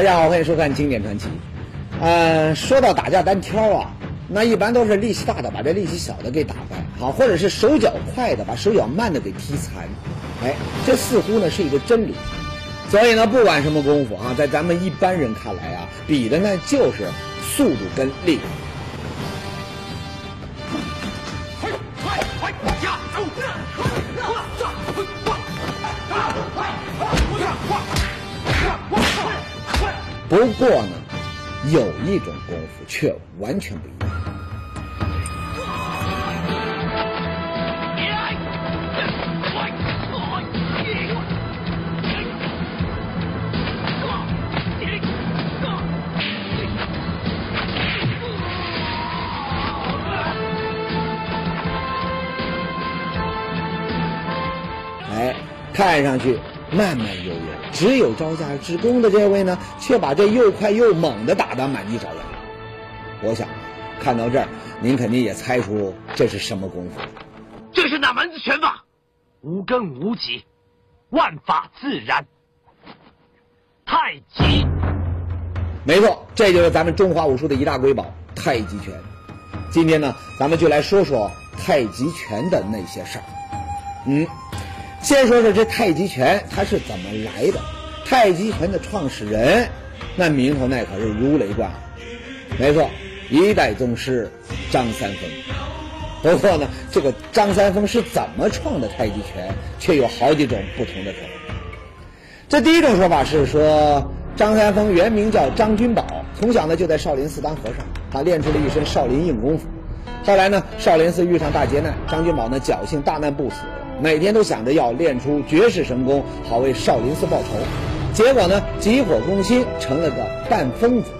大家好，欢迎收看《经典传奇》。呃，说到打架单挑啊，那一般都是力气大的把这力气小的给打败，好，或者是手脚快的把手脚慢的给踢残。哎，这似乎呢是一个真理。所以呢，不管什么功夫啊，在咱们一般人看来啊，比的呢就是速度跟力。不过呢，有一种功夫却完全不一样。哎，看上去慢慢悠悠。只有招架之功的这位呢，却把这又快又猛的打得满地找牙。我想，看到这儿，您肯定也猜出这是什么功夫。这是哪门子拳法？无根无极，万法自然。太极。没错，这就是咱们中华武术的一大瑰宝——太极拳。今天呢，咱们就来说说太极拳的那些事儿。嗯。先说说这太极拳它是怎么来的？太极拳的创始人，那名头那可是如雷贯耳。没错，一代宗师张三丰。不过呢，这个张三丰是怎么创的太极拳，却有好几种不同的说法。这第一种说法是说，张三丰原名叫张君宝，从小呢就在少林寺当和尚，他练出了一身少林硬功夫。后来呢，少林寺遇上大劫难，张君宝呢侥幸大难不死。每天都想着要练出绝世神功，好为少林寺报仇。结果呢，急火攻心，成了个半疯子。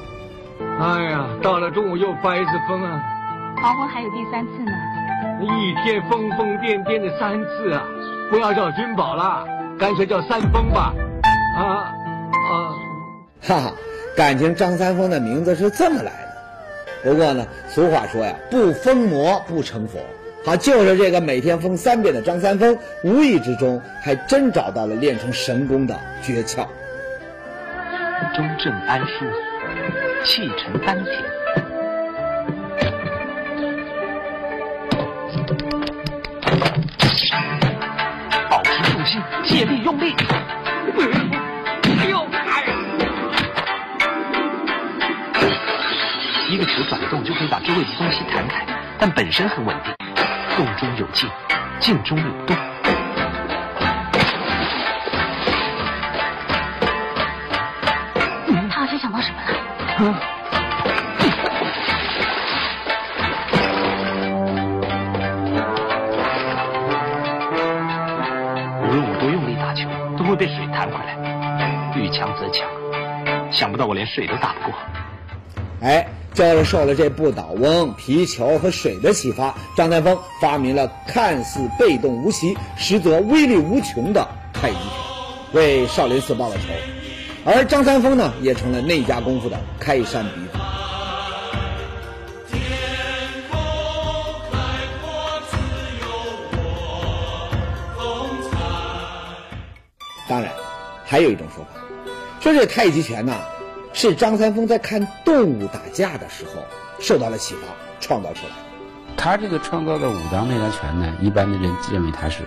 哎呀，到了中午又发一次疯啊！黄昏还有第三次呢。一天疯疯癫癫的三次啊！不要叫君宝了，干脆叫三疯吧。啊啊！哈哈，感情张三丰的名字是这么来的。不过呢，俗话说呀，不疯魔不成佛。好，就是这个每天疯三遍的张三丰，无意之中还真找到了练成神功的诀窍。中正安舒，气沉丹田，保持重心，借力用力。哎呦！一个球转动就可以把周围的东西弹开，但本身很稳定。动中有静，静中有动。他好像想到什么了。无论我多用力打球，都会被水弹回来。遇强则强，想不到我连水都打不过。哎。就是受了这不倒翁、皮球和水的启发，张三丰发明了看似被动无奇，实则威力无穷的太极拳，为少林寺报了仇。而张三丰呢，也成了那家功夫的开山鼻祖。当然，还有一种说法，说这太极拳呢。是张三丰在看动物打架的时候受到了启发，创造出来。他这个创造的武当内家拳呢，一般的人认为他是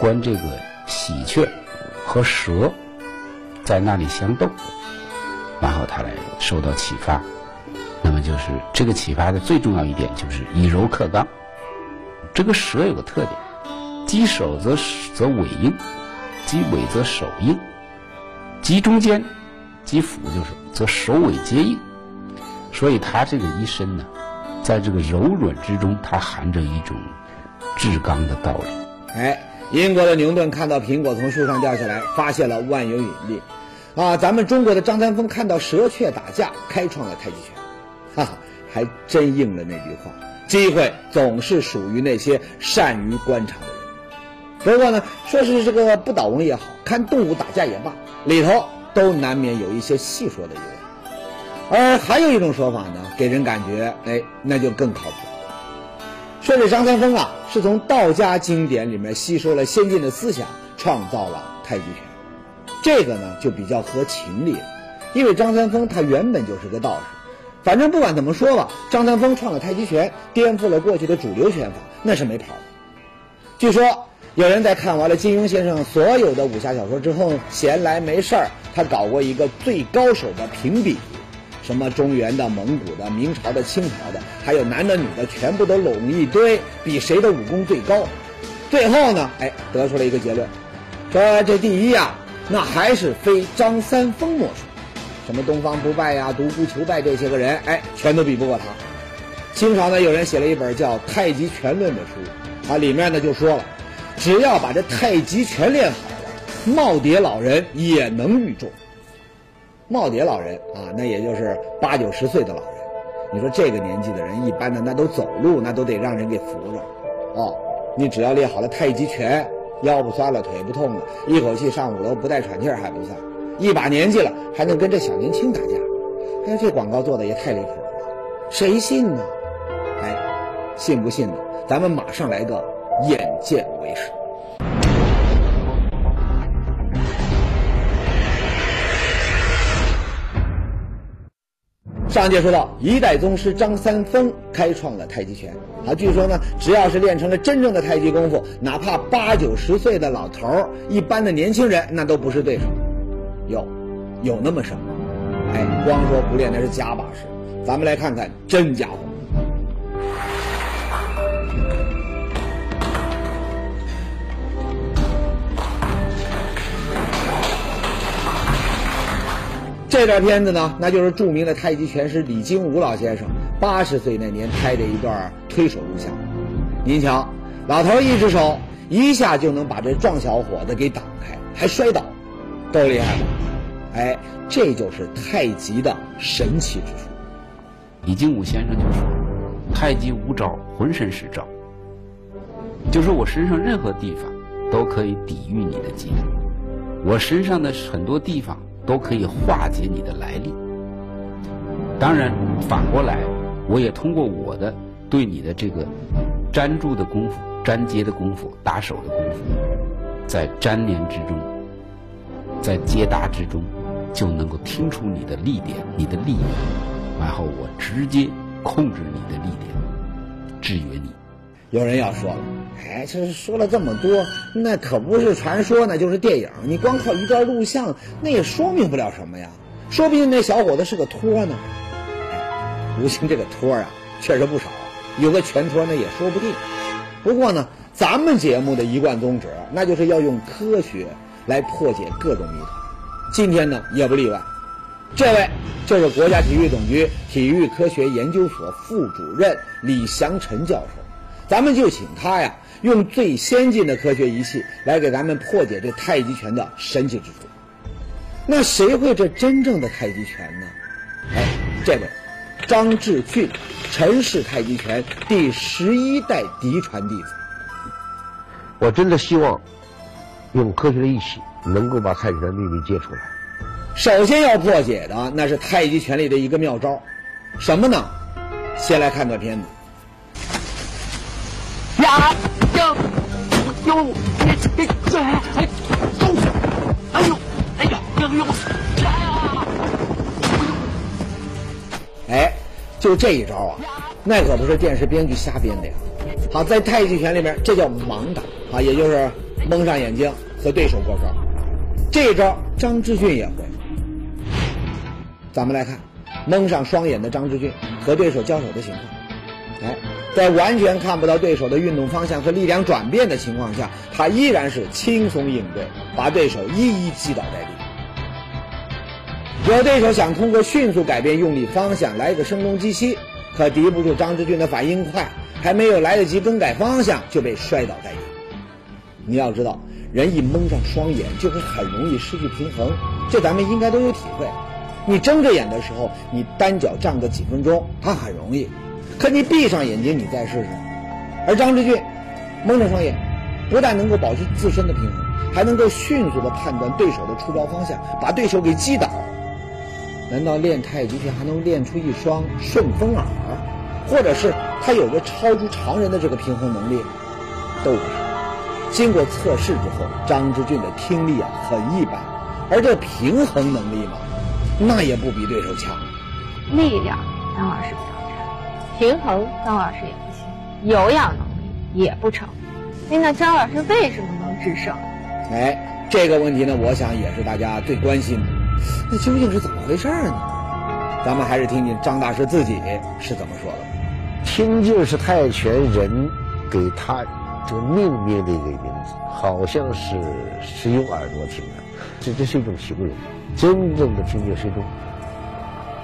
观这个喜鹊和蛇在那里相斗，然后他来受到启发。那么就是这个启发的最重要一点就是以柔克刚。这个蛇有个特点，击手则则尾硬，击尾则手硬，击中间。肌腹就是则首尾皆硬，所以他这个一身呢，在这个柔软之中，它含着一种至刚的道理。哎，英国的牛顿看到苹果从树上掉下来，发现了万有引力。啊，咱们中国的张三丰看到蛇雀打架，开创了太极拳。哈哈，还真应了那句话：机会总是属于那些善于观察的人。不过呢，说是这个不倒翁也好看动物打架也罢，里头。都难免有一些细说的意味，而还有一种说法呢，给人感觉，哎，那就更靠谱。说这张三丰啊，是从道家经典里面吸收了先进的思想，创造了太极拳。这个呢，就比较合情理了。因为张三丰他原本就是个道士。反正不管怎么说吧，张三丰创了太极拳，颠覆了过去的主流拳法，那是没跑的。据说有人在看完了金庸先生所有的武侠小说之后，闲来没事儿，他搞过一个最高手的评比，什么中原的、蒙古的、明朝的、清朝的，还有男的女的，全部都拢一堆，比谁的武功最高。最后呢，哎，得出了一个结论，说这第一呀，那还是非张三丰莫属。什么东方不败呀、独孤求败这些个人，哎，全都比不过他。清朝呢，有人写了一本叫《太极拳论》的书，啊，里面呢就说了，只要把这太极拳练好了，耄耋老人也能御众。耄耋老人啊，那也就是八九十岁的老人。你说这个年纪的人，一般的那都走路，那都得让人给扶着。哦，你只要练好了太极拳，腰不酸了，腿不痛了，一口气上五楼不带喘气儿还不算。一把年纪了，还能跟这小年轻打架，哎呀，这广告做的也太离谱了，谁信呢？哎，信不信呢？咱们马上来个眼见为实。上节说到，一代宗师张三丰开创了太极拳。啊，据说呢，只要是练成了真正的太极功夫，哪怕八九十岁的老头儿，一般的年轻人那都不是对手。有，有那么神吗？哎，光说不练那是假把式。咱们来看看真家伙。这段片子呢，那就是著名的太极拳师李金武老先生八十岁那年拍的一段推手录像。您瞧，老头一只手一下就能把这壮小伙子给挡开，还摔倒。够厉害吧？哎，这就是太极的神奇之处。李金武先生就说：“太极无招，浑身是招。就是我身上任何地方都可以抵御你的击打，我身上的很多地方都可以化解你的来历。当然，反过来，我也通过我的对你的这个粘住的功夫、粘接的功夫、打手的功夫，在粘连之中。”在接搭之中，就能够听出你的力点、你的力量，然后我直接控制你的力点，制约你。有人要说了，哎，这说了这么多，那可不是传说，那就是电影。你光靠一段录像，那也说明不了什么呀。说不定那小伙子是个托呢。哎，如今这个托啊，确实不少，有个全托那也说不定。不过呢，咱们节目的一贯宗旨，那就是要用科学。来破解各种谜团，今天呢也不例外。这位就是国家体育总局体育科学研究所副主任李祥臣教授，咱们就请他呀，用最先进的科学仪器来给咱们破解这太极拳的神奇之处。那谁会这真正的太极拳呢？哎，这位张志俊，陈氏太极拳第十一代嫡传弟子。我真的希望。用科学的仪器，能够把太极拳秘密揭出来。首先要破解的那是太极拳里的一个妙招，什么呢？先来看段片子。呦，哎哎哎，走，哎呦，哎呦，哎呦，哎，就这一招啊，那可不是电视编剧瞎编的呀。好，在太极拳里面，这叫盲打啊，也就是蒙上眼睛。和对手过招，这一招张之俊也会。咱们来看，蒙上双眼的张之俊和对手交手的情况。在完全看不到对手的运动方向和力量转变的情况下，他依然是轻松应对，把对手一一击倒在地。有对手想通过迅速改变用力方向来个声东击西，可敌不住张之俊的反应快，还没有来得及更改方向就被摔倒在地。你要知道。人一蒙上双眼，就会很容易失去平衡，这咱们应该都有体会。你睁着眼的时候，你单脚站个几分钟，它很容易；可你闭上眼睛，你再试试。而张之俊蒙着双眼，不但能够保持自身的平衡，还能够迅速的判断对手的出招方向，把对手给击倒。难道练太极拳还能练出一双顺风耳，或者是他有着超出常人的这个平衡能力？都不是。经过测试之后，张之俊的听力啊很一般，而这平衡能力嘛，那也不比对手强。力量张老师比较差，平衡张老师也不行，有氧能力也不成。哎，那张老师为什么能制胜？哎，这个问题呢，我想也是大家最关心的。那究竟是怎么回事呢？咱们还是听听张大师自己是怎么说的。听劲是泰拳人给他这个命名的一个名字，好像是是用耳朵听的，这这是一种形容。真正的听劲是一种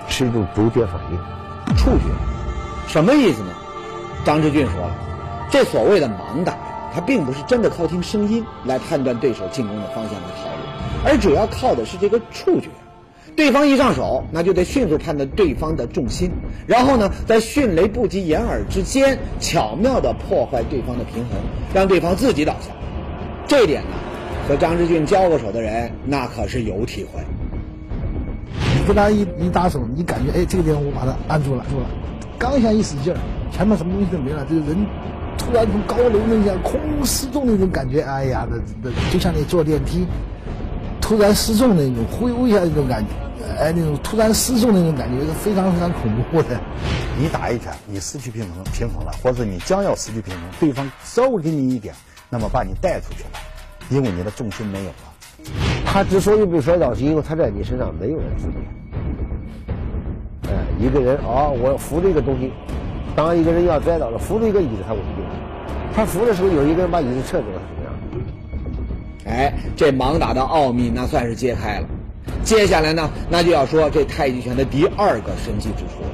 是一种主觉反应，触觉，什么意思呢？张志俊说了，这所谓的盲打，他并不是真的靠听声音来判断对手进攻的方向和套路，而主要靠的是这个触觉。对方一上手，那就得迅速判断对方的重心，然后呢，在迅雷不及掩耳之间，巧妙地破坏对方的平衡，让对方自己倒下。这点呢，和张志俊交过手的人，那可是有体会。你跟他一一打手，你感觉哎，这个地方我把他按住了，住了，刚想一使劲儿，前面什么东西都没了，这个人突然从高楼那样空失重那种感觉，哎呀，那那就像你坐电梯突然失重的那种忽悠一下那种感觉。哎，那种突然失重那种感觉是非常非常恐怖的。你打一拳，你失去平衡平衡了，或者你将要失去平衡，对方稍微给你一点，那么把你带出去了，因为你的重心没有了。他之所以被摔倒，是因为他在你身上没有人支点。哎，一个人啊，我扶着一个东西，当一个人要摔倒了，扶着一个椅子，他稳定。他扶的时候，有一个人把椅子撤走了，怎么样？哎，这盲打的奥秘那算是揭开了。接下来呢，那就要说这太极拳的第二个神奇之处了，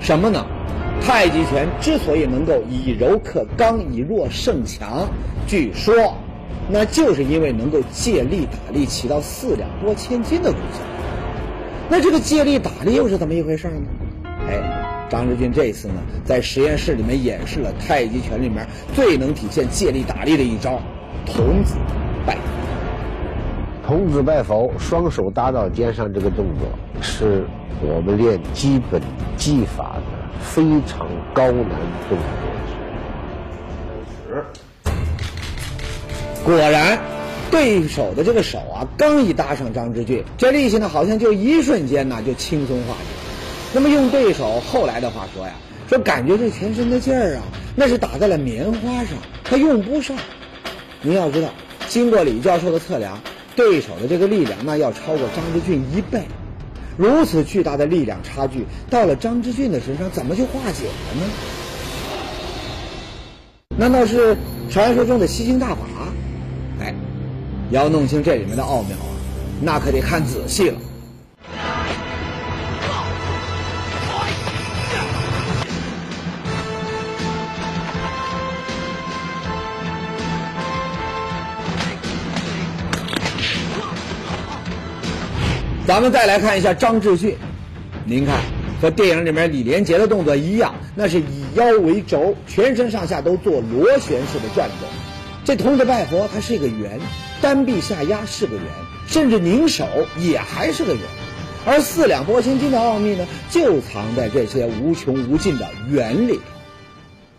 什么呢？太极拳之所以能够以柔克刚，以弱胜强，据说，那就是因为能够借力打力，起到四两拨千斤的功效。那这个借力打力又是怎么一回事呢？哎，张志军这次呢，在实验室里面演示了太极拳里面最能体现借力打力的一招——童子拜。童子拜佛，双手搭到肩上，这个动作是我们练基本技法的非常高难动作。果然，对手的这个手啊，刚一搭上张之俊，这力气呢，好像就一瞬间呢就轻松化解。那么用对手后来的话说呀，说感觉这全身的劲儿啊，那是打在了棉花上，他用不上。您要知道，经过李教授的测量。对手的这个力量，那要超过张之俊一倍，如此巨大的力量差距，到了张之俊的身上，怎么就化解了呢？难道是传说中的吸星大法？要弄清这里面的奥妙啊，那可得看仔细了。咱们再来看一下张志俊，您看和电影里面李连杰的动作一样，那是以腰为轴，全身上下都做螺旋式的转动。这童子拜佛它是一个圆，单臂下压是个圆，甚至拧手也还是个圆。而四两拨千斤的奥秘呢，就藏在这些无穷无尽的圆里。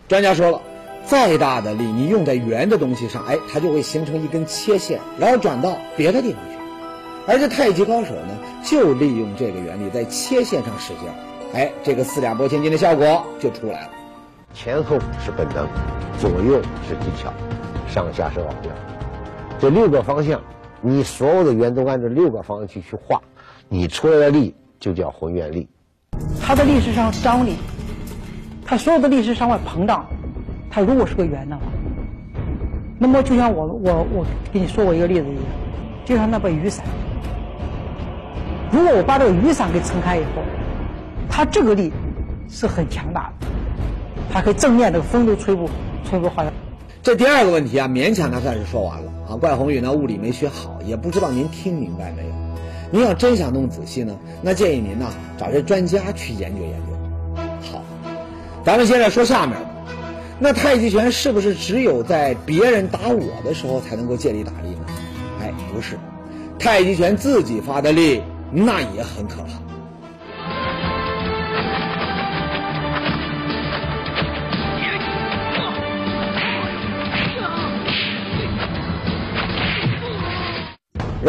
专家说了，再大的力你用在圆的东西上，哎，它就会形成一根切线，然后转到别的地方去。而这太极高手呢，就利用这个原理，在切线上使劲，哎，这个四两拨千斤的效果就出来了。前后是本能，左右是技巧，上下是奥妙。这六个方向，你所有的圆都按照六个方向去去画，你出来的力就叫浑圆力。它的力是上张力，它所有的力是向外膨胀。它如果是个圆的话，那么就像我我我给你说过一个例子一样，就像那把雨伞。如果我把这个雨伞给撑开以后，它这个力是很强大的，它可以正面的风都吹不吹不好。这第二个问题啊，勉强他算是说完了啊。怪宏宇呢，物理没学好，也不知道您听明白没有。您要真想弄仔细呢，那建议您呢找这专家去研究研究。好，咱们现在说下面，那太极拳是不是只有在别人打我的时候才能够借力打力呢？哎，不是，太极拳自己发的力。那也很可怕。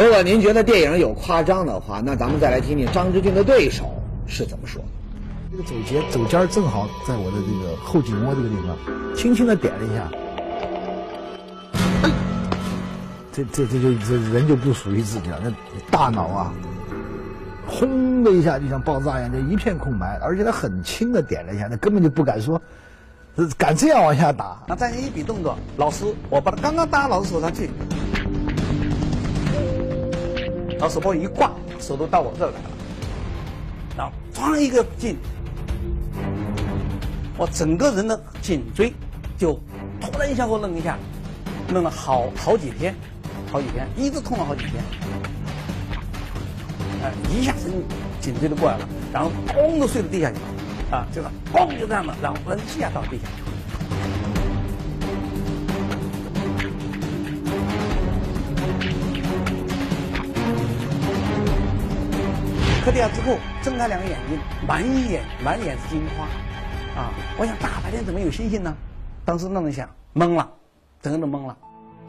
如果您觉得电影有夸张的话，那咱们再来听听张之俊的对手是怎么说的。这个走尖走尖儿正好在我的这个后颈窝这个地方，轻轻的点了一下，这这这就这人就不属于自己了，那大脑啊，轰的一下就像爆炸一样，就一片空白，而且他很轻的点了一下，他根本就不敢说，呃敢这样往下打。那再一比动作，老师，我把他刚刚搭老师手上去，然后手包一挂，手都到我这儿来了，然后哐一个劲，我整个人的颈椎就突然一下给我愣一下，愣了好好几天，好几天，一直痛了好几天，哎，一下子颈椎就过来了，然后咣就睡到地下去了，啊，就是咣就这样的，然后人一下到地下去。磕地下之后，睁开两个眼睛，满眼满眼是金花，啊！我想大白天怎么有星星呢？当时那么想，懵了，整个都懵了。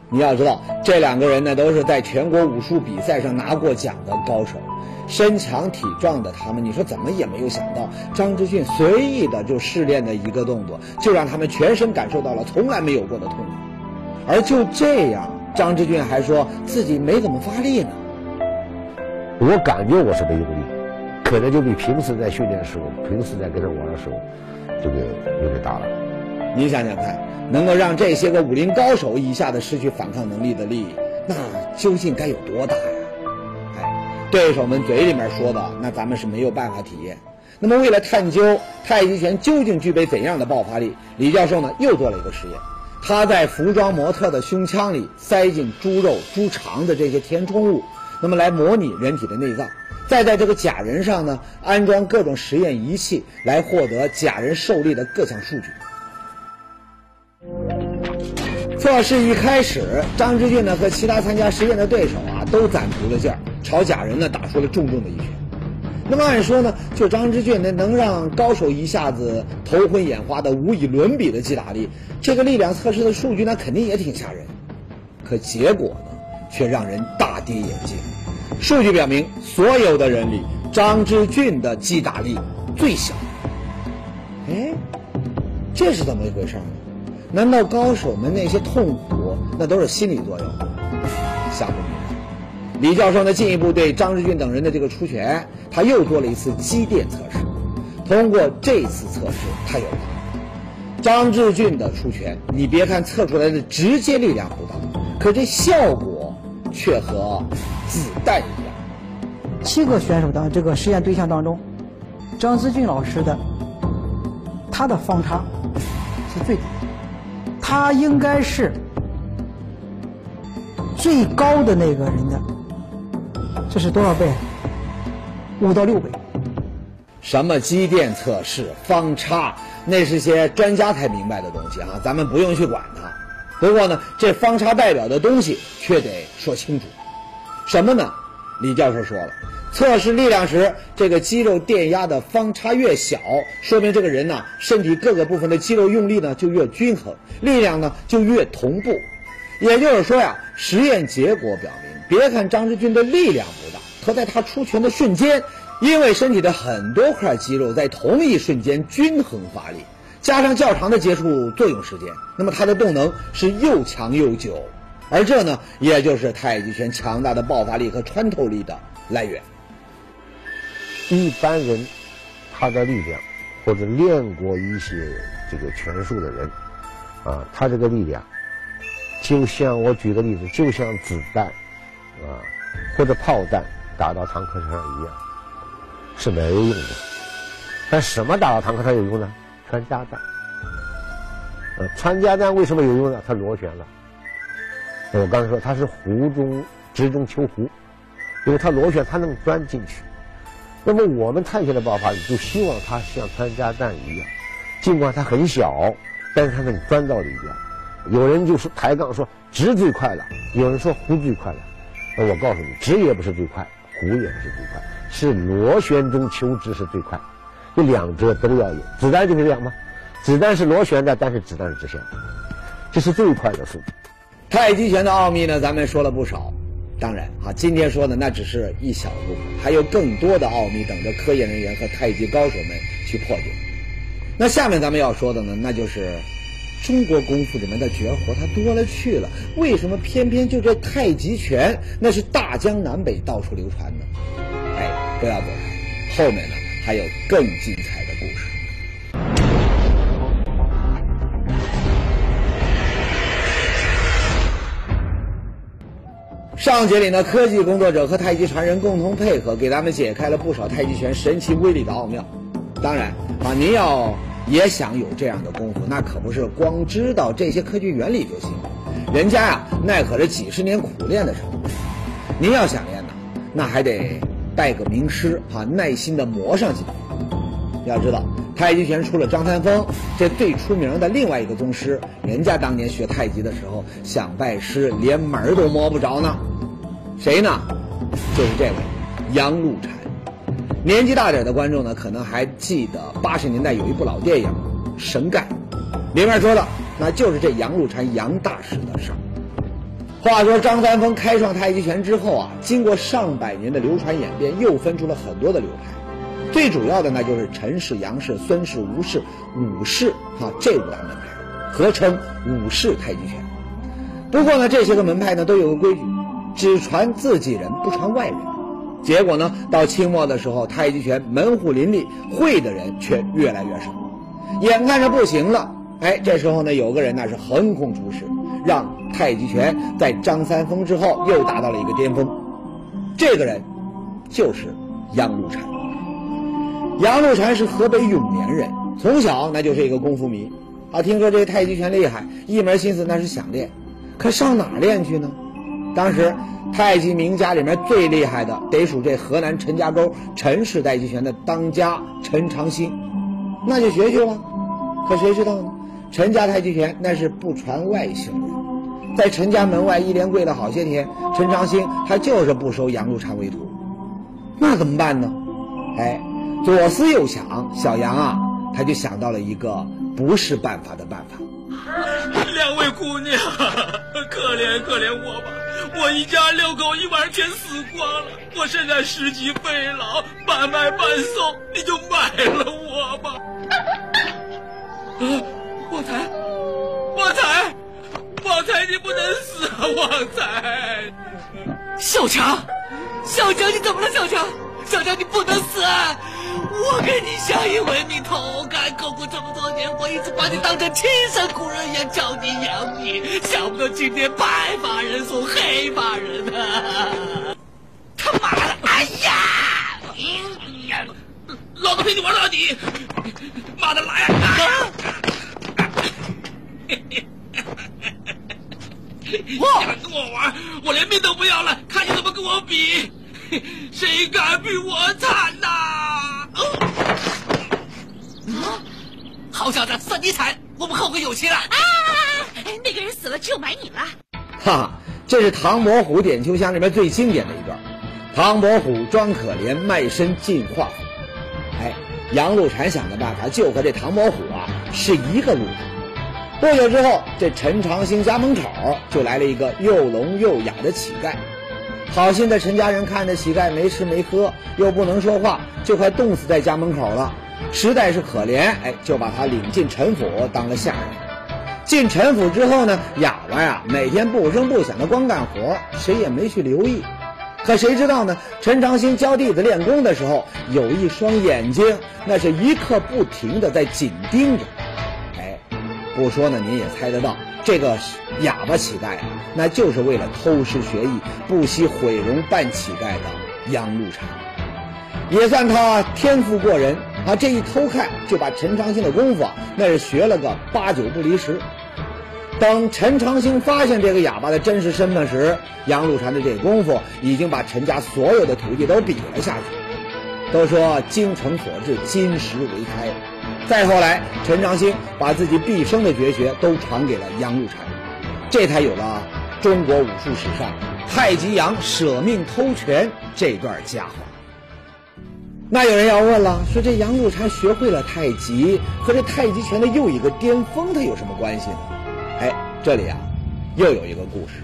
你要知道，这两个人呢都是在全国武术比赛上拿过奖的高手，身强体壮的他们，你说怎么也没有想到，张之俊随意的就试练的一个动作，就让他们全身感受到了从来没有过的痛苦，而就这样，张之俊还说自己没怎么发力呢。我感觉我是没用力，可能就比平时在训练的时候、平时在跟他玩的时候，这个有点大了。你想想看，能够让这些个武林高手一下子失去反抗能力的力，那究竟该有多大呀？哎，对手们嘴里面说的，那咱们是没有办法体验。那么，为了探究太极拳究竟具备怎样的爆发力，李教授呢又做了一个实验。他在服装模特的胸腔里塞进猪肉、猪肠的这些填充物。那么来模拟人体的内脏，再在这个假人上呢安装各种实验仪器，来获得假人受力的各项数据。测试一开始，张之俊呢和其他参加实验的对手啊都攒足了劲儿，朝假人呢打出了重重的一拳。那么按说呢，就张之俊那能让高手一下子头昏眼花的无以伦比的击打力，这个力量测试的数据那肯定也挺吓人。可结果呢，却让人大跌眼镜。数据表明，所有的人里，张之俊的击打力最小。哎，这是怎么一回事呢？难道高手们那些痛苦，那都是心理作用？想不明白。李教授呢，进一步对张之俊等人的这个出拳，他又做了一次机电测试。通过这次测试，他有了张之俊的出拳，你别看测出来的直接力量不大，可这效果却和子弹一样。七个选手的这个实验对象当中，张之俊老师的他的方差是最低的，他应该是最高的那个人的，这是多少倍？五到六倍。什么机电测试、方差，那是些专家才明白的东西啊，咱们不用去管它。不过呢，这方差代表的东西却得说清楚，什么呢？李教授说了，测试力量时，这个肌肉电压的方差越小，说明这个人呢，身体各个部分的肌肉用力呢就越均衡，力量呢就越同步。也就是说呀，实验结果表明，别看张志军的力量不大，可在他出拳的瞬间，因为身体的很多块肌肉在同一瞬间均衡发力，加上较长的接触作用时间，那么它的动能是又强又久，而这呢，也就是太极拳强大的爆发力和穿透力的来源。一般人他的力量，或者练过一些这个拳术的人，啊，他这个力量，就像我举个例子，就像子弹，啊，或者炮弹打到坦克车上一样，是没有用的。但什么打到坦克上有用呢？穿甲弹。呃，穿甲弹为什么有用呢？它螺旋了。我刚才说它是湖中直中求弧，因为它螺旋，它能钻进去。那么我们探险的爆发力就希望它像穿甲弹一样，尽管它很小，但是它能钻到里边。有人就说抬杠说直最快了，有人说弧最快了。那我告诉你，直也不是最快，弧也不是最快，是螺旋中求直是最快。这两者都要有。子弹就是这样吗？子弹是螺旋的，但是子弹是直线，这是最快的速度。太极拳的奥秘呢，咱们说了不少。当然啊，今天说的那只是一小部分，还有更多的奥秘等着科研人员和太极高手们去破解。那下面咱们要说的呢，那就是中国功夫里面的绝活，它多了去了，为什么偏偏就这太极拳那是大江南北到处流传呢？哎，不要走开，后面呢还有更精彩的故事。上节里呢，科技工作者和太极传人共同配合，给咱们解开了不少太极拳神奇威力的奥妙。当然啊，您要也想有这样的功夫，那可不是光知道这些科学原理就行。人家呀，那可是几十年苦练的成果。您要想练呢，那还得拜个名师啊，耐心的磨上几年。要知道，太极拳除了张三丰这最出名的另外一个宗师，人家当年学太极的时候想拜师，连门都摸不着呢。谁呢？就是这位杨露禅。年纪大点的观众呢，可能还记得八十年代有一部老电影《神丐》，里面说的那就是这杨露禅杨大师的事。话说张三丰开创太极拳之后啊，经过上百年的流传演变，又分出了很多的流派。最主要的那就是陈氏、杨氏、孙氏、吴氏、武氏啊这五大门派，合称武氏太极拳。不过呢，这些个门派呢都有个规矩，只传自己人，不传外人。结果呢，到清末的时候，太极拳门户林立，会的人却越来越少。眼看着不行了，哎，这时候呢，有个人那是横空出世，让太极拳在张三丰之后又达到了一个巅峰。这个人就是杨露禅。杨露禅是河北永年人，从小那就是一个功夫迷，啊，听说这太极拳厉害，一门心思那是想练，可上哪练去呢？当时太极名家里面最厉害的，得数这河南陈家沟陈氏太极拳的当家陈长兴，那就学去了。可谁知道呢？陈家太极拳那是不传外姓人，在陈家门外一连跪了好些天，陈长兴他就是不收杨露禅为徒，那怎么办呢？哎。左思右想，小杨啊，他就想到了一个不是办法的办法。两位姑娘，可怜可怜我吧！我一家六口一晚全死光了，我现在十级肺痨，半卖半送，你就买了我吧。啊 旺财，旺财，旺财，你不能死啊！旺财，小强，小强，你怎么了？小强，小强，你不能死啊！我跟你相依为命，同甘共苦这么多年，我一直把你当成亲生骨肉一样教你养你，想不到今天白发人送黑发人啊！他妈的，哎呀，老子陪你玩到底！妈的，来呀！想跟我玩，我连命都不要了，看你怎么跟我比！谁敢比我惨呐！啊！好小子，算你惨！我们后会有期了。啊！那个人死了，只有埋你了。哈哈，这是唐伯虎点秋香里面最经典的一段。唐伯虎装可怜，卖身进画府。哎，杨露禅想的办法就和这唐伯虎啊是一个路子。不久之后，这陈长兴家门口就来了一个又聋又哑的乞丐。好心的陈家人看着乞丐没吃没喝，又不能说话，就快冻死在家门口了，实在是可怜，哎，就把他领进陈府当了下人。进陈府之后呢，哑巴呀，每天不声不响的光干活，谁也没去留意。可谁知道呢？陈长兴教弟子练功的时候，有一双眼睛，那是一刻不停的在紧盯着。不说呢，您也猜得到。这个哑巴乞丐啊，那就是为了偷师学艺，不惜毁容扮乞丐的杨露禅，也算他天赋过人啊！这一偷看，就把陈长兴的功夫啊，那是学了个八九不离十。等陈长兴发现这个哑巴的真实身份时，杨露禅的这功夫已经把陈家所有的徒弟都比了下去。都说精诚所至，金石为开。再后来，陈长兴把自己毕生的绝学都传给了杨露禅，这才有了中国武术史上太极杨舍命偷拳这段佳话。那有人要问了，说这杨露禅学会了太极，和这太极拳的又一个巅峰，它有什么关系呢？哎，这里啊，又有一个故事。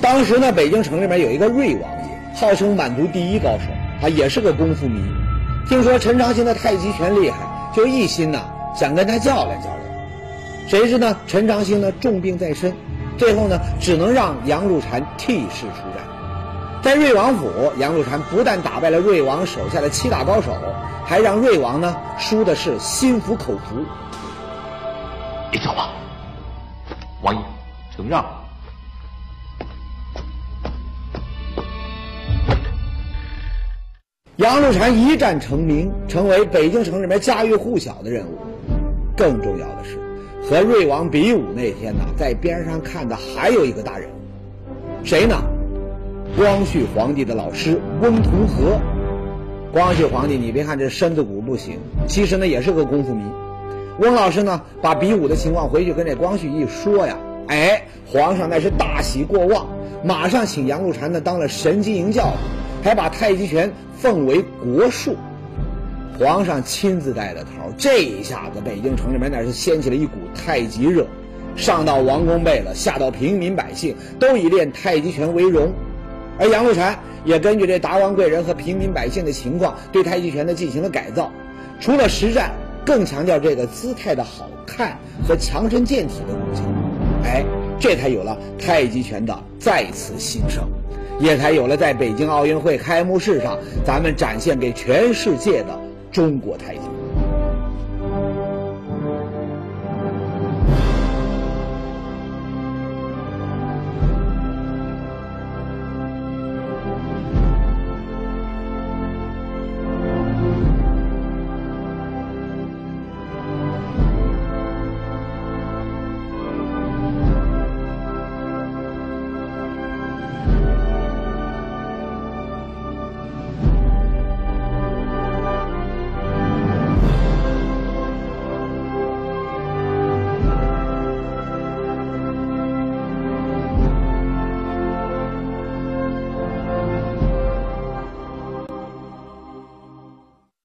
当时呢，北京城里面有一个瑞王爷，号称满族第一高手，啊，也是个功夫迷。听说陈长兴的太极拳厉害，就一心呢想跟他较量较量。谁知呢，陈长兴呢重病在身，最后呢只能让杨露禅替世出战。在瑞王府，杨露禅不但打败了瑞王手下的七大高手，还让瑞王呢输的是心服口服。你走吧，王爷，承让。杨露禅一战成名，成为北京城里面家喻户晓的人物。更重要的是，和瑞王比武那天呢，在边上看的还有一个大人物，谁呢？光绪皇帝的老师翁同龢。光绪皇帝，你别看这身子骨不行，其实呢也是个功夫迷。翁老师呢，把比武的情况回去跟这光绪一说呀，哎，皇上那是大喜过望，马上请杨露禅呢当了神机营教，还把太极拳奉为国术。皇上亲自带的头，这一下子北京城里面那是掀起了一股太极热，上到王公贝勒，下到平民百姓，都以练太极拳为荣。而杨露禅也根据这达官贵人和平民百姓的情况，对太极拳呢进行了改造，除了实战，更强调这个姿态的好看和强身健体的功效。哎，这才有了太极拳的再次兴盛，也才有了在北京奥运会开幕式上咱们展现给全世界的中国太极。